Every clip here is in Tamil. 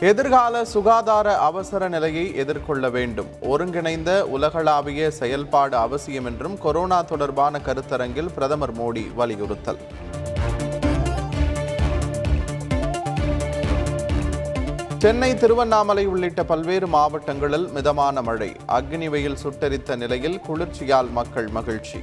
எதிர்கால சுகாதார அவசர நிலையை எதிர்கொள்ள வேண்டும். ஒருங்கிணைந்த உலகளாவிய செயல்பாடு அவசியம் என்றும் கொரோனா தொடர்பான கருத்தரங்கில் பிரதமர் மோடி வலியுறுத்தல். சென்னை திருவண்ணாமலை உள்ளிட்ட பல்வேறு மாவட்டங்களில் மிதமான மழை. அக்னி வெயில் சுட்டரித்த நிலையில் குளிர்ச்சியால் மக்கள் மகிழ்ச்சி.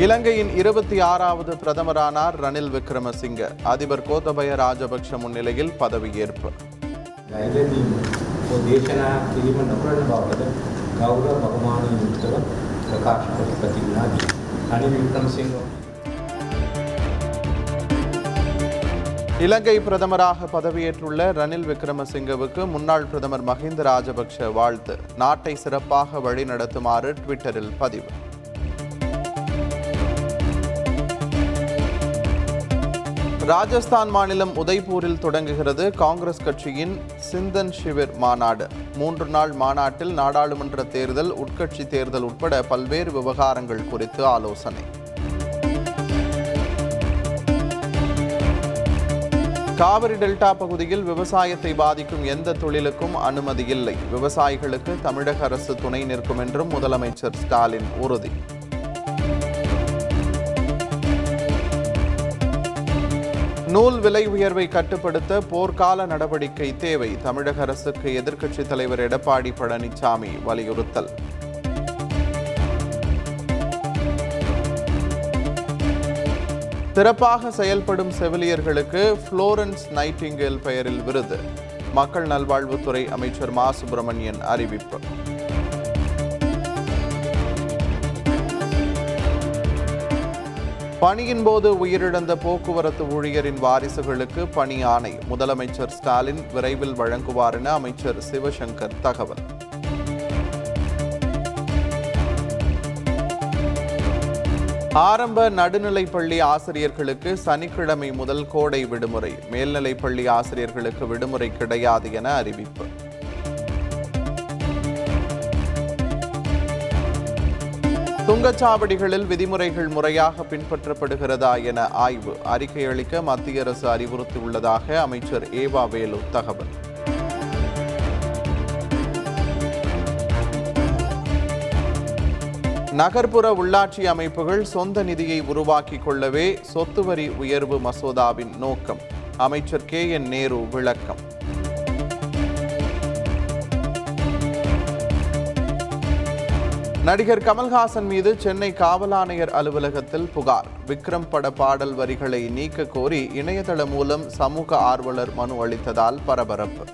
இலங்கையின் இருபத்தி ஆறாவது பிரதமரானார் ரணில் விக்ரமசிங்க. அதிபர் கோத்தபய ராஜபக்ஷ முன்னிலையில் பதவியேற்பு. இலங்கை பிரதமராக பதவியேற்றுள்ள ரணில் விக்ரமசிங்கவுக்கு முன்னாள் பிரதமர் மஹிந்த ராஜபக்ஷ வாழ்த்து. நாட்டை சிறப்பாக வழிநடத்துமாறு ட்விட்டரில் பதிவு. ராஜஸ்தான் மாநிலம் உதய்பூரில் தொடங்குகிறது காங்கிரஸ் கட்சியின் சிந்தன் ஷிவிர் மாநாடு. மூன்று நாள் மாநாட்டில் நாடாளுமன்ற தேர்தல் உட்கட்சி தேர்தல் உட்பட பல்வேறு விவகாரங்கள் குறித்து ஆலோசனை. காவிரி டெல்டா பகுதியில் விவசாயத்தை பாதிக்கும் எந்த தொழிலுக்கும் அனுமதி இல்லை. விவசாயிகளுக்கு தமிழக அரசு துணை நிற்கும் என்றும் முதலமைச்சர் ஸ்டாலின் உறுதி. நூல் விலை உயர்வை கட்டுப்படுத்த போர்க்கால நடவடிக்கை தேவை. தமிழக அரசுக்கு எதிர்க்கட்சித் தலைவர் எடப்பாடி பழனிசாமி வலியுறுத்தல். சிறப்பாக செயல்படும் செவிலியர்களுக்கு புளோரன்ஸ் நைட்டிங்கேல் பெயரில் விருது. மக்கள் நல்வாழ்வுத்துறை அமைச்சர் மா. சுப்பிரமணியன் அறிவிப்பு. பணியின் போது உயிரிழந்த போக்குவரத்து ஊழியரின் வாரிசுகளுக்கு பணி ஆணை. முதலமைச்சர் ஸ்டாலின் விரைவில் வழங்குவார் என அமைச்சர் சிவசங்கர் தகவல். ஆரம்ப நடுநிலை பள்ளி ஆசிரியர்களுக்கு சனிக்கிழமை முதல் கோடை விடுமுறை. மேல்நிலைப் பள்ளி ஆசிரியர்களுக்கு விடுமுறை கிடையாது என அறிவிப்பு. சுங்கச்சாவடிகளில் விதிமுறைகள் முறையாக பின்பற்றப்படுகிறதா என ஆய்வு அறிக்கை அளிக்க மத்திய அரசு அறிவுறுத்தியுள்ளதாக அமைச்சர் ஏவா வேலு தகவல். நகர்ப்புற உள்ளாட்சி அமைப்புகள் சொந்த நிதியை உருவாக்கிக் கொள்ளவே சொத்து வரி உயர்வு மசோதாவின் நோக்கம். அமைச்சர் கே என் நேரு விளக்கம். நடிகர் கமல்ஹாசன் மீது சென்னை காவல் ஆணையர் அலுவலகத்தில் புகார். விக்ரம் பட பாடல் வரிகளை நீக்க கோரி இணையதளம் மூலம் சமூக ஆர்வலர் மனு அளித்ததால் பரபரப்பு.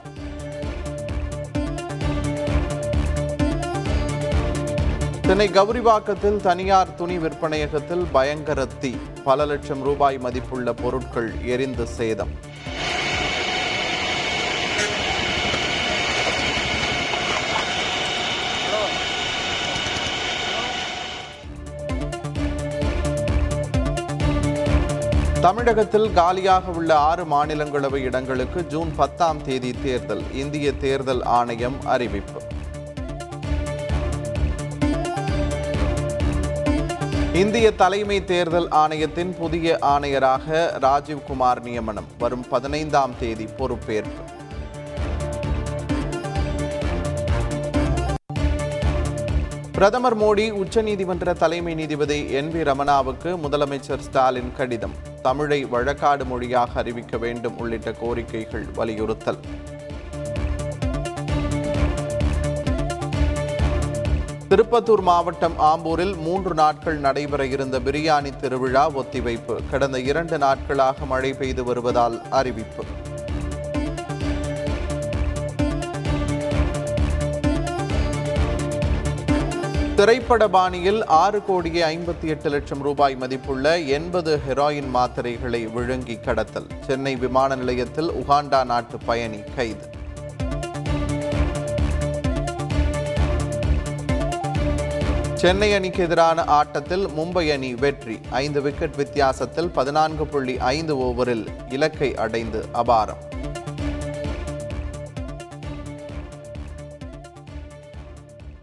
சென்னை கௌரிவாக்கத்தில் தனியார் துணி விற்பனையகத்தில் பயங்கர தீ. பல லட்சம் ரூபாய் மதிப்புள்ள பொருட்கள் எரிந்து சேதம். தமிழகத்தில் காலியாக உள்ள ஆறு மாநிலங்களவை இடங்களுக்கு ஜூன் பத்தாம் தேதி தேர்தல் இந்திய தேர்தல் ஆணையம் அறிவிப்பு. இந்திய தலைமை தேர்தல் ஆணையத்தின் புதிய ஆணையராக ராஜீவ்குமார் நியமனம் வரும் பதினைந்தாம் தேதி பொறுப்பேற்பு. பிரதமர் மோடி உச்சநீதிமன்ற தலைமை நீதிபதி என் வி ரமணாவுக்கு முதலமைச்சர் ஸ்டாலின் கடிதம். தமிழை வழக்காடு மொழியாக அறிவிக்க வேண்டும் உள்ளிட்ட கோரிக்கைகள் வலியுறுத்தல். திருப்பத்தூர் மாவட்டம் ஆம்பூரில் மூன்று நாட்கள் நடைபெற இருந்த பிரியாணி திருவிழா ஒத்திவைப்பு. கடந்த இரண்டு நாட்களாக மழை பெய்து வருவதால் அறிவிப்பு. திரைப்பட பாணியில் ஆறு கோடியே ஐம்பத்தி எட்டு லட்சம் ரூபாய் மதிப்புள்ள எண்பது ஹெராயின் மாத்திரைகளை விழுங்கி கடத்தல். சென்னை விமான நிலையத்தில் உகாண்டா நாட்டு பயணி கைது. சென்னை அணிக்கு எதிரான ஆட்டத்தில் மும்பை அணி வெற்றி. ஐந்து விக்கெட் வித்தியாசத்தில் பதினான்கு புள்ளி ஐந்து ஓவரில் இலக்கை அடைந்து அபாரம்.